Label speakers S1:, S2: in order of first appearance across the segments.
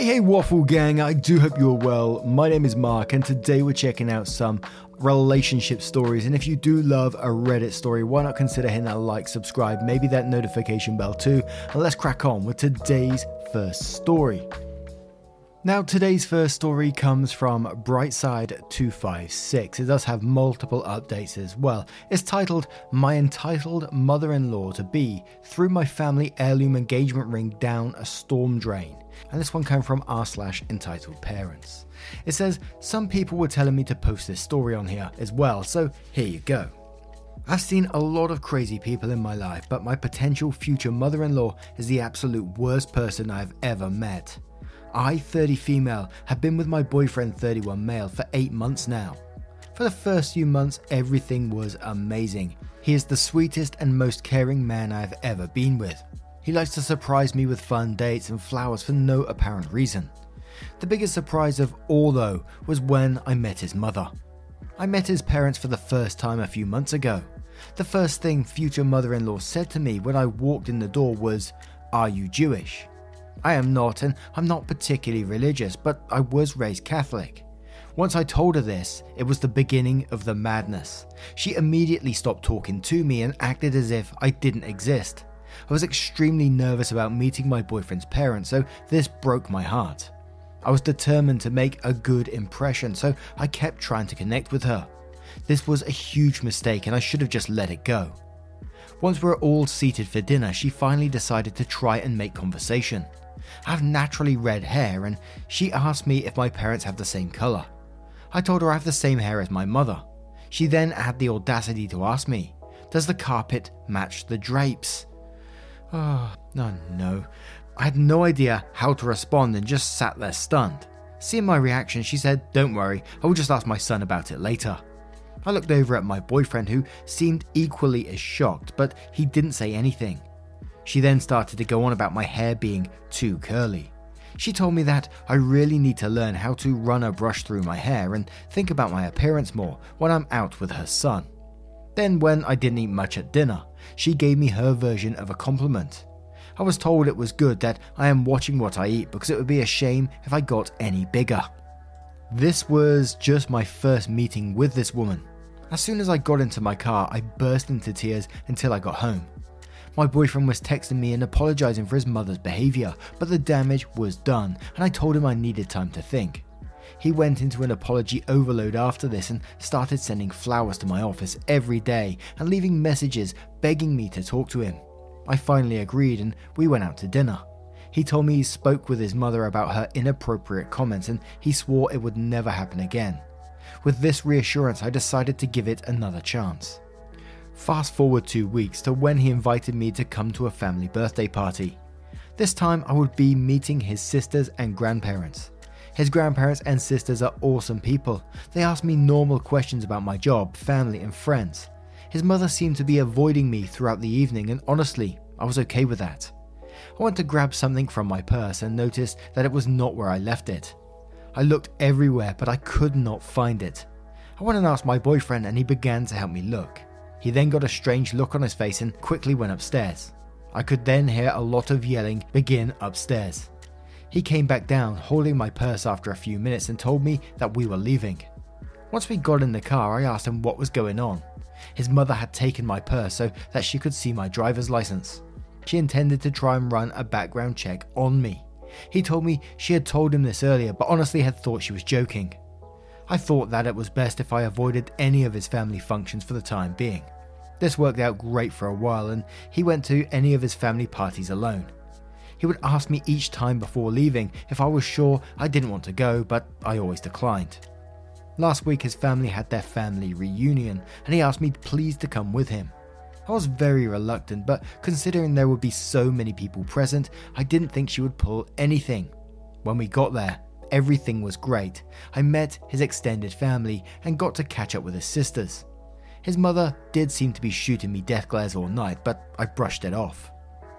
S1: Hey, hey, Waffle Gang, I do hope you're well. My name is Mark, and today we're checking out some relationship stories. And if you do love a Reddit story, why not consider hitting that like, subscribe, maybe that notification bell too? And let's crack on with today's first story. Now, today's first story comes from Brightside256. It does have multiple updates as well. It's titled My Entitled Mother in Law to Be Threw My Family Heirloom Engagement Ring Down a Storm Drain. And this one came from r slash entitled parents. It says, Some people were telling me to post this story on here as well, so here you go. I've seen a lot of crazy people in my life, but my potential future mother in law is the absolute worst person I've ever met. I, 30 female, have been with my boyfriend, 31 male, for 8 months now. For the first few months, everything was amazing. He is the sweetest and most caring man I have ever been with. He likes to surprise me with fun dates and flowers for no apparent reason. The biggest surprise of all, though, was when I met his mother. I met his parents for the first time a few months ago. The first thing future mother in law said to me when I walked in the door was, Are you Jewish? I am not, and I'm not particularly religious, but I was raised Catholic. Once I told her this, it was the beginning of the madness. She immediately stopped talking to me and acted as if I didn't exist. I was extremely nervous about meeting my boyfriend's parents, so this broke my heart. I was determined to make a good impression, so I kept trying to connect with her. This was a huge mistake, and I should have just let it go. Once we were all seated for dinner, she finally decided to try and make conversation. I have naturally red hair, and she asked me if my parents have the same colour. I told her I have the same hair as my mother. She then had the audacity to ask me, Does the carpet match the drapes? Oh, no, no. I had no idea how to respond and just sat there stunned. Seeing my reaction, she said, Don't worry, I will just ask my son about it later. I looked over at my boyfriend, who seemed equally as shocked, but he didn't say anything. She then started to go on about my hair being too curly. She told me that I really need to learn how to run a brush through my hair and think about my appearance more when I'm out with her son. Then, when I didn't eat much at dinner, she gave me her version of a compliment. I was told it was good that I am watching what I eat because it would be a shame if I got any bigger. This was just my first meeting with this woman. As soon as I got into my car, I burst into tears until I got home. My boyfriend was texting me and apologizing for his mother's behavior, but the damage was done, and I told him I needed time to think. He went into an apology overload after this and started sending flowers to my office every day and leaving messages begging me to talk to him. I finally agreed and we went out to dinner. He told me he spoke with his mother about her inappropriate comments and he swore it would never happen again. With this reassurance, I decided to give it another chance. Fast forward two weeks to when he invited me to come to a family birthday party. This time I would be meeting his sisters and grandparents. His grandparents and sisters are awesome people. They asked me normal questions about my job, family, and friends. His mother seemed to be avoiding me throughout the evening, and honestly, I was okay with that. I went to grab something from my purse and noticed that it was not where I left it. I looked everywhere, but I could not find it. I went and asked my boyfriend, and he began to help me look. He then got a strange look on his face and quickly went upstairs. I could then hear a lot of yelling begin upstairs. He came back down, holding my purse after a few minutes, and told me that we were leaving. Once we got in the car, I asked him what was going on. His mother had taken my purse so that she could see my driver's license. She intended to try and run a background check on me. He told me she had told him this earlier, but honestly had thought she was joking. I thought that it was best if I avoided any of his family functions for the time being. This worked out great for a while, and he went to any of his family parties alone. He would ask me each time before leaving if I was sure I didn't want to go, but I always declined. Last week, his family had their family reunion, and he asked me please to come with him. I was very reluctant, but considering there would be so many people present, I didn't think she would pull anything. When we got there, everything was great. I met his extended family and got to catch up with his sisters. His mother did seem to be shooting me death glares all night, but I brushed it off.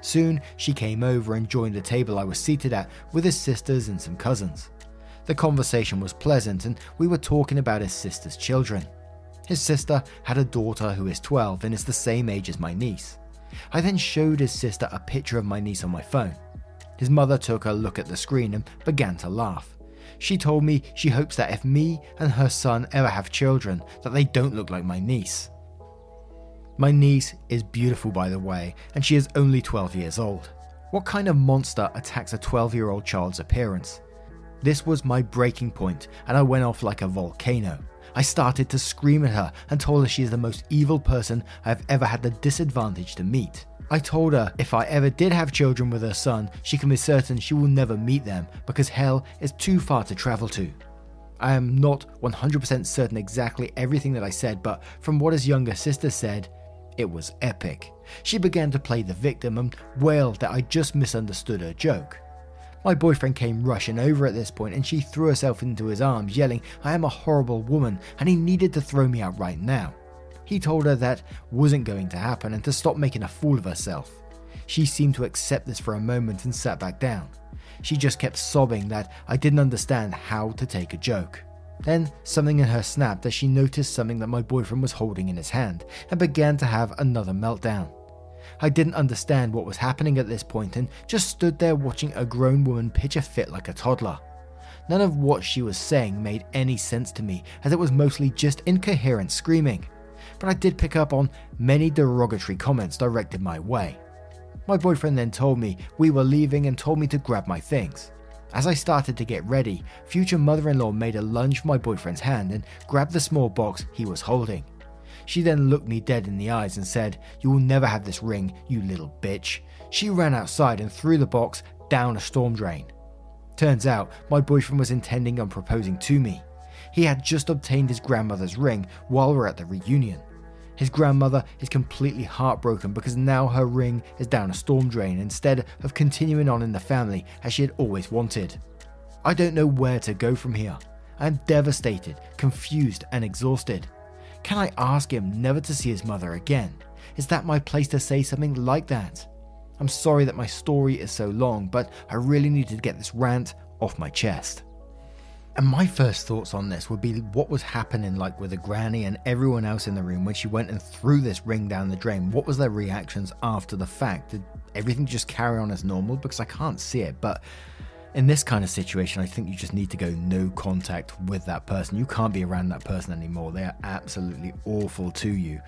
S1: Soon, she came over and joined the table I was seated at with his sisters and some cousins. The conversation was pleasant, and we were talking about his sister's children. His sister had a daughter who is 12 and is the same age as my niece. I then showed his sister a picture of my niece on my phone. His mother took a look at the screen and began to laugh. She told me she hopes that if me and her son ever have children, that they don't look like my niece. My niece is beautiful, by the way, and she is only 12 years old. What kind of monster attacks a 12 year old child's appearance? This was my breaking point, and I went off like a volcano. I started to scream at her and told her she is the most evil person I have ever had the disadvantage to meet. I told her if I ever did have children with her son, she can be certain she will never meet them because hell is too far to travel to. I am not 100% certain exactly everything that I said, but from what his younger sister said, it was epic. She began to play the victim and wailed that I just misunderstood her joke. My boyfriend came rushing over at this point and she threw herself into his arms, yelling, I am a horrible woman and he needed to throw me out right now. He told her that wasn't going to happen and to stop making a fool of herself. She seemed to accept this for a moment and sat back down. She just kept sobbing that I didn't understand how to take a joke. Then something in her snapped as she noticed something that my boyfriend was holding in his hand and began to have another meltdown. I didn't understand what was happening at this point and just stood there watching a grown woman pitch a fit like a toddler. None of what she was saying made any sense to me as it was mostly just incoherent screaming but I did pick up on many derogatory comments directed my way. My boyfriend then told me we were leaving and told me to grab my things. As I started to get ready, future mother in law made a lunge for my boyfriend's hand and grabbed the small box he was holding. She then looked me dead in the eyes and said, You will never have this ring, you little bitch. She ran outside and threw the box down a storm drain. Turns out, my boyfriend was intending on proposing to me. He had just obtained his grandmother's ring while we we're at the reunion. His grandmother is completely heartbroken because now her ring is down a storm drain instead of continuing on in the family as she had always wanted. I don't know where to go from here. I am devastated, confused, and exhausted. Can I ask him never to see his mother again? Is that my place to say something like that? I'm sorry that my story is so long, but I really need to get this rant off my chest. And my first thoughts on this would be what was happening like with the granny and everyone else in the room when she went and threw this ring down the drain. What was their reactions after the fact? Did everything just carry on as normal? Because I can't see it, but in this kind of situation, I think you just need to go no contact with that person. You can't be around that person anymore. They are absolutely awful to you.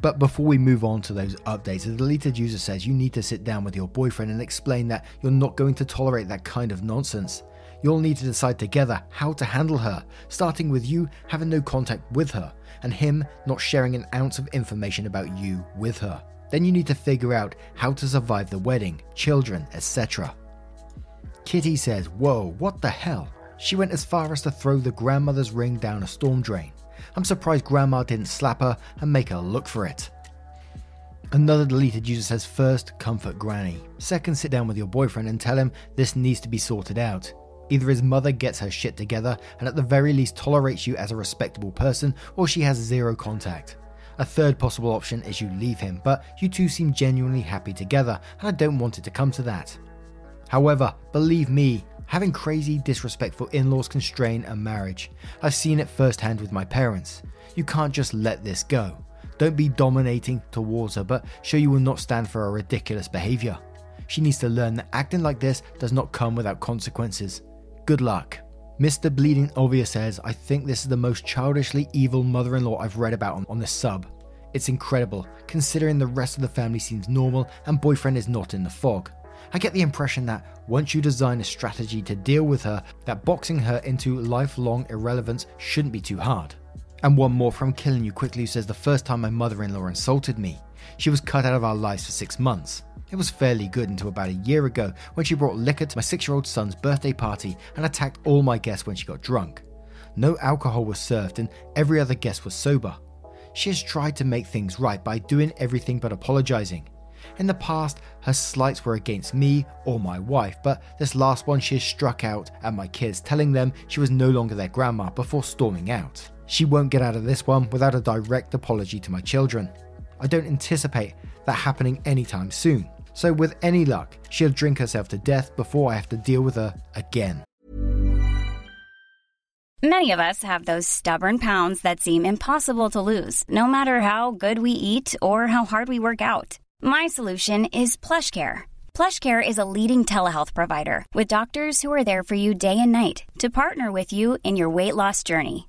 S1: But before we move on to those updates, the deleted user says you need to sit down with your boyfriend and explain that you're not going to tolerate that kind of nonsense. You'll need to decide together how to handle her, starting with you having no contact with her, and him not sharing an ounce of information about you with her. Then you need to figure out how to survive the wedding, children, etc. Kitty says, Whoa, what the hell? She went as far as to throw the grandmother's ring down a storm drain. I'm surprised grandma didn't slap her and make her look for it. Another deleted user says, First, comfort granny. Second, sit down with your boyfriend and tell him this needs to be sorted out. Either his mother gets her shit together and at the very least tolerates you as a respectable person, or she has zero contact. A third possible option is you leave him, but you two seem genuinely happy together, and I don't want it to come to that. However, believe me, having crazy, disrespectful in laws constrain a marriage. I've seen it firsthand with my parents. You can't just let this go. Don't be dominating towards her, but show you will not stand for a ridiculous behaviour. She needs to learn that acting like this does not come without consequences. Good luck. Mr. Bleeding Obvious says, I think this is the most childishly evil mother in law I've read about on, on this sub. It's incredible, considering the rest of the family seems normal and boyfriend is not in the fog. I get the impression that once you design a strategy to deal with her, that boxing her into lifelong irrelevance shouldn't be too hard. And one more from Killing You Quickly says, The first time my mother in law insulted me, she was cut out of our lives for six months. It was fairly good until about a year ago when she brought liquor to my six year old son's birthday party and attacked all my guests when she got drunk. No alcohol was served and every other guest was sober. she has tried to make things right by doing everything but apologizing. In the past, her slights were against me or my wife, but this last one she has struck out at my kids, telling them she was no longer their grandma before storming out. She won't get out of this one without a direct apology to my children. I don't anticipate that happening anytime soon, so with any luck, she'll drink herself to death before I have to deal with her again.
S2: Many of us have those stubborn pounds that seem impossible to lose, no matter how good we eat or how hard we work out. My solution is PlushCare. PlushCare is a leading telehealth provider with doctors who are there for you day and night to partner with you in your weight loss journey.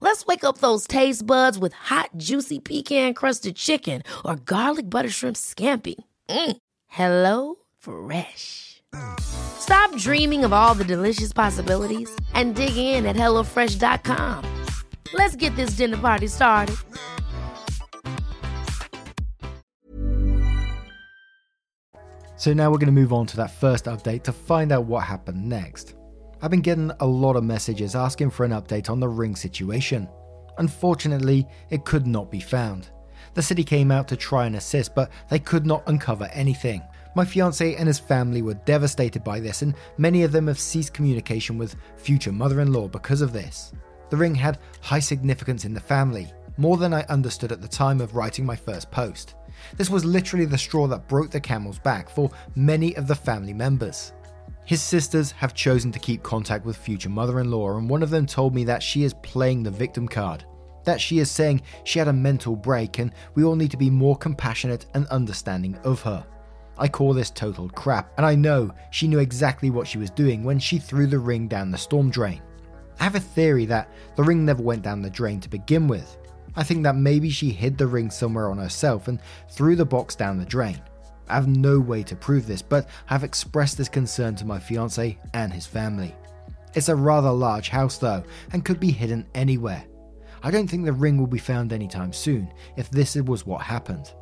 S3: Let's wake up those taste buds with hot, juicy pecan-crusted chicken or garlic butter shrimp scampi. Mm. Hello Fresh. Stop dreaming of all the delicious possibilities and dig in at HelloFresh.com. Let's get this dinner party started.
S1: So now we're going to move on to that first update to find out what happened next. I've been getting a lot of messages asking for an update on the ring situation. Unfortunately, it could not be found. The city came out to try and assist, but they could not uncover anything. My fiance and his family were devastated by this, and many of them have ceased communication with future mother in law because of this. The ring had high significance in the family, more than I understood at the time of writing my first post. This was literally the straw that broke the camel's back for many of the family members. His sisters have chosen to keep contact with future mother in law, and one of them told me that she is playing the victim card. That she is saying she had a mental break and we all need to be more compassionate and understanding of her. I call this total crap, and I know she knew exactly what she was doing when she threw the ring down the storm drain. I have a theory that the ring never went down the drain to begin with. I think that maybe she hid the ring somewhere on herself and threw the box down the drain. I have no way to prove this, but I've expressed this concern to my fiance and his family. It's a rather large house though, and could be hidden anywhere. I don't think the ring will be found anytime soon if this was what happened.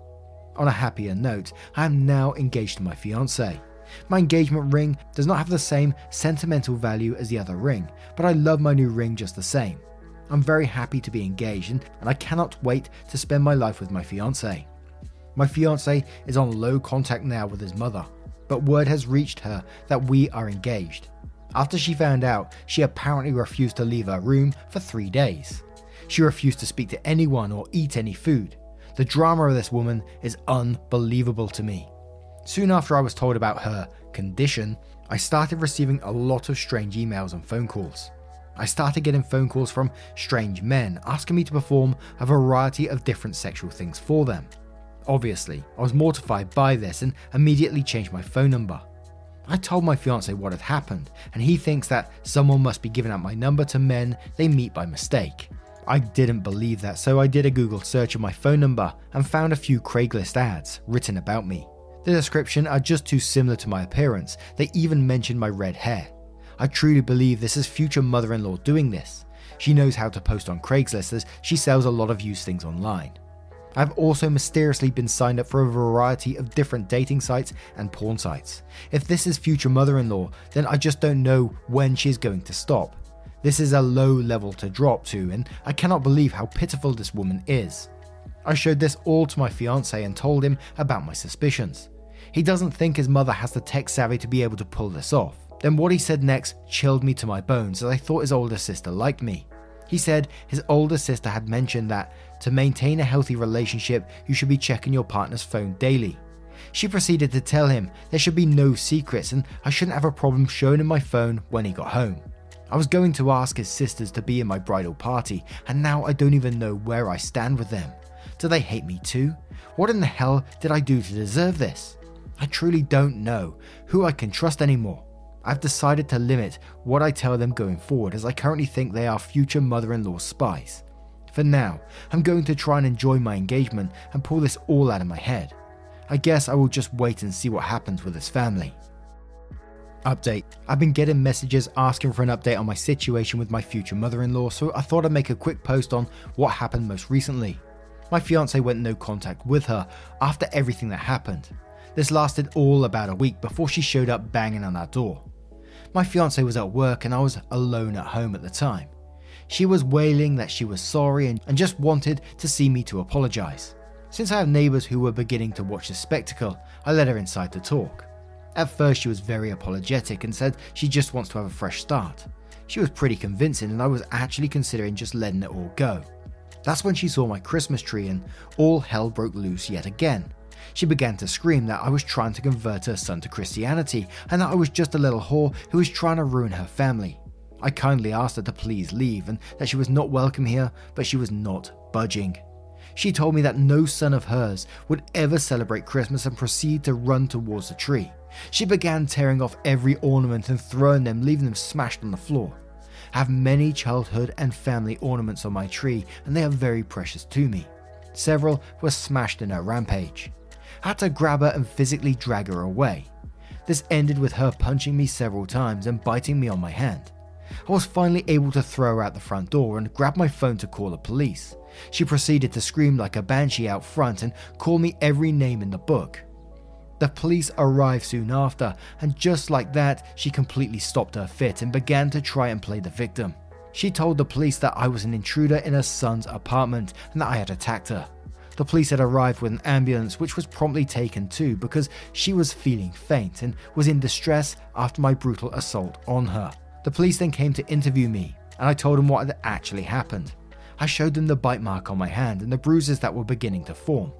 S1: On a happier note, I am now engaged to my fiance. My engagement ring does not have the same sentimental value as the other ring, but I love my new ring just the same. I'm very happy to be engaged and I cannot wait to spend my life with my fiance. My fiance is on low contact now with his mother, but word has reached her that we are engaged. After she found out, she apparently refused to leave her room for three days. She refused to speak to anyone or eat any food. The drama of this woman is unbelievable to me. Soon after I was told about her condition, I started receiving a lot of strange emails and phone calls. I started getting phone calls from strange men asking me to perform a variety of different sexual things for them. Obviously, I was mortified by this and immediately changed my phone number. I told my fiance what had happened, and he thinks that someone must be giving out my number to men they meet by mistake. I didn't believe that, so I did a Google search of my phone number and found a few Craigslist ads written about me. The description are just too similar to my appearance, they even mention my red hair. I truly believe this is future mother in law doing this. She knows how to post on Craigslist as she sells a lot of used things online. I've also mysteriously been signed up for a variety of different dating sites and porn sites. If this is future mother in law, then I just don't know when she's going to stop. This is a low level to drop to, and I cannot believe how pitiful this woman is. I showed this all to my fiance and told him about my suspicions. He doesn't think his mother has the tech savvy to be able to pull this off. Then what he said next chilled me to my bones as I thought his older sister liked me. He said his older sister had mentioned that to maintain a healthy relationship, you should be checking your partner's phone daily. She proceeded to tell him there should be no secrets and I shouldn't have a problem showing him my phone when he got home. I was going to ask his sisters to be in my bridal party, and now I don't even know where I stand with them. Do they hate me too? What in the hell did I do to deserve this? I truly don't know who I can trust anymore. I've decided to limit what I tell them going forward as I currently think they are future mother in law spies. For now, I'm going to try and enjoy my engagement and pull this all out of my head. I guess I will just wait and see what happens with this family. Update I've been getting messages asking for an update on my situation with my future mother in law, so I thought I'd make a quick post on what happened most recently. My fiance went no contact with her after everything that happened. This lasted all about a week before she showed up banging on our door. My fiance was at work and I was alone at home at the time. She was wailing that she was sorry and, and just wanted to see me to apologise. Since I have neighbours who were beginning to watch the spectacle, I let her inside to talk. At first, she was very apologetic and said she just wants to have a fresh start. She was pretty convincing, and I was actually considering just letting it all go. That's when she saw my Christmas tree, and all hell broke loose yet again. She began to scream that I was trying to convert her son to Christianity and that I was just a little whore who was trying to ruin her family. I kindly asked her to please leave and that she was not welcome here, but she was not budging. She told me that no son of hers would ever celebrate Christmas and proceed to run towards the tree. She began tearing off every ornament and throwing them, leaving them smashed on the floor. I have many childhood and family ornaments on my tree, and they are very precious to me. Several were smashed in her rampage. I had to grab her and physically drag her away. This ended with her punching me several times and biting me on my hand. I was finally able to throw her out the front door and grab my phone to call the police. She proceeded to scream like a banshee out front and call me every name in the book. The police arrived soon after, and just like that, she completely stopped her fit and began to try and play the victim. She told the police that I was an intruder in her son's apartment and that I had attacked her. The police had arrived with an ambulance, which was promptly taken too because she was feeling faint and was in distress after my brutal assault on her. The police then came to interview me, and I told them what had actually happened. I showed them the bite mark on my hand and the bruises that were beginning to form.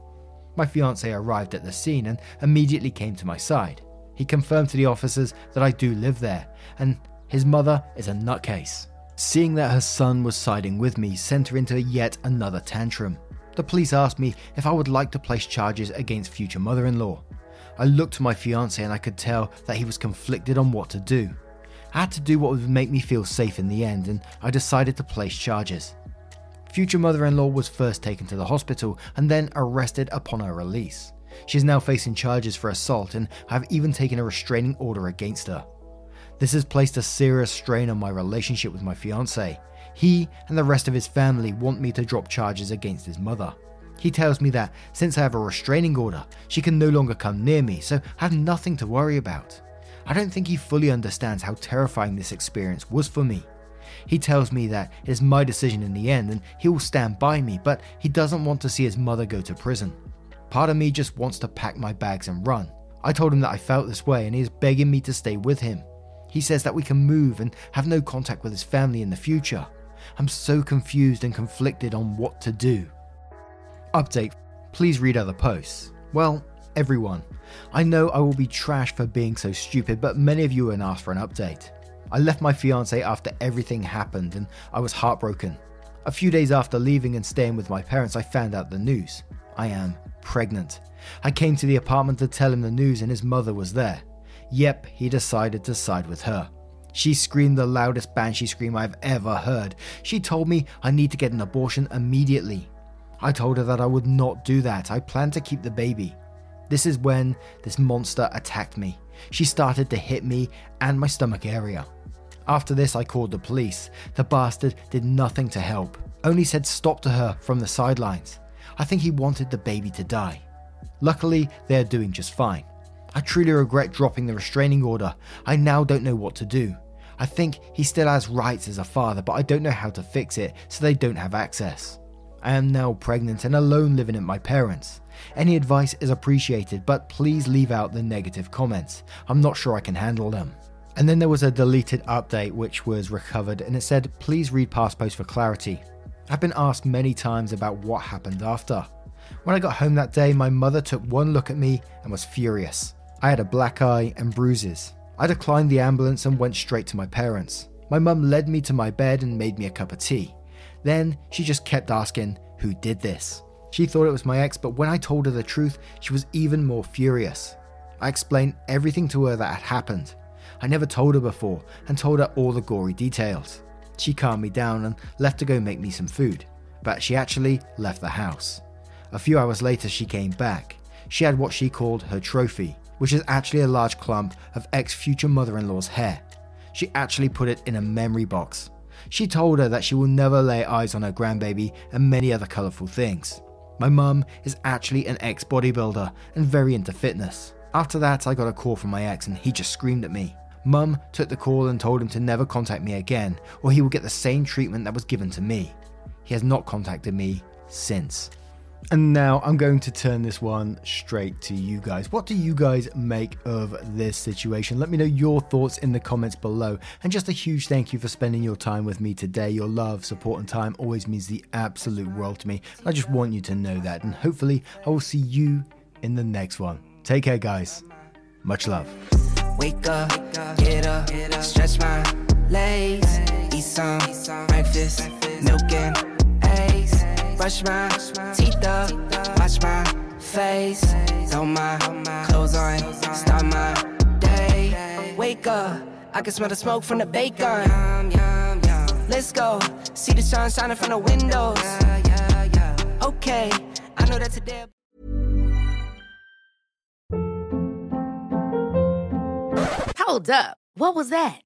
S1: My fiance arrived at the scene and immediately came to my side. He confirmed to the officers that I do live there, and his mother is a nutcase. Seeing that her son was siding with me sent her into yet another tantrum. The police asked me if I would like to place charges against future mother in law. I looked to my fiance and I could tell that he was conflicted on what to do. I had to do what would make me feel safe in the end, and I decided to place charges. Future mother in law was first taken to the hospital and then arrested upon her release. She is now facing charges for assault and I have even taken a restraining order against her. This has placed a serious strain on my relationship with my fiance. He and the rest of his family want me to drop charges against his mother. He tells me that since I have a restraining order, she can no longer come near me, so I have nothing to worry about. I don't think he fully understands how terrifying this experience was for me. He tells me that it is my decision in the end and he will stand by me, but he doesn't want to see his mother go to prison. Part of me just wants to pack my bags and run. I told him that I felt this way and he is begging me to stay with him. He says that we can move and have no contact with his family in the future. I'm so confused and conflicted on what to do. Update Please read other posts. Well, everyone. I know I will be trashed for being so stupid, but many of you have asked for an update. I left my fiance after everything happened and I was heartbroken. A few days after leaving and staying with my parents, I found out the news. I am pregnant. I came to the apartment to tell him the news and his mother was there. Yep, he decided to side with her. She screamed the loudest banshee scream I've ever heard. She told me I need to get an abortion immediately. I told her that I would not do that. I planned to keep the baby. This is when this monster attacked me. She started to hit me and my stomach area. After this, I called the police. The bastard did nothing to help, only said stop to her from the sidelines. I think he wanted the baby to die. Luckily, they are doing just fine. I truly regret dropping the restraining order. I now don't know what to do. I think he still has rights as a father, but I don't know how to fix it so they don't have access. I am now pregnant and alone living at my parents'. Any advice is appreciated, but please leave out the negative comments. I'm not sure I can handle them. And then there was a deleted update which was recovered and it said, please read past post for clarity. I've been asked many times about what happened after. When I got home that day, my mother took one look at me and was furious. I had a black eye and bruises. I declined the ambulance and went straight to my parents. My mum led me to my bed and made me a cup of tea. Then she just kept asking, Who did this? She thought it was my ex, but when I told her the truth, she was even more furious. I explained everything to her that had happened. I never told her before and told her all the gory details. She calmed me down and left to go make me some food, but she actually left the house. A few hours later, she came back. She had what she called her trophy which is actually a large clump of ex future mother in law's hair. She actually put it in a memory box. She told her that she will never lay eyes on her grandbaby and many other colourful things. My mum is actually an ex bodybuilder and very into fitness. After that, I got a call from my ex and he just screamed at me. Mum took the call and told him to never contact me again, or he will get the same treatment that was given to me. He has not contacted me since. And now I'm going to turn this one straight to you guys. What do you guys make of this situation? Let me know your thoughts in the comments below. And just a huge thank you for spending your time with me today. Your love, support, and time always means the absolute world to me. I just want you to know that. And hopefully, I will see you in the next one. Take care, guys. Much love. Wake up, get up, stretch my legs, eat some breakfast, milk and brush my teeth up, wash my face, throw my clothes on, start my day. Wake up, I can smell the smoke from the bacon. Let's go, see the sun shining from the windows. Okay, I know that today.
S3: Hold up. What was that?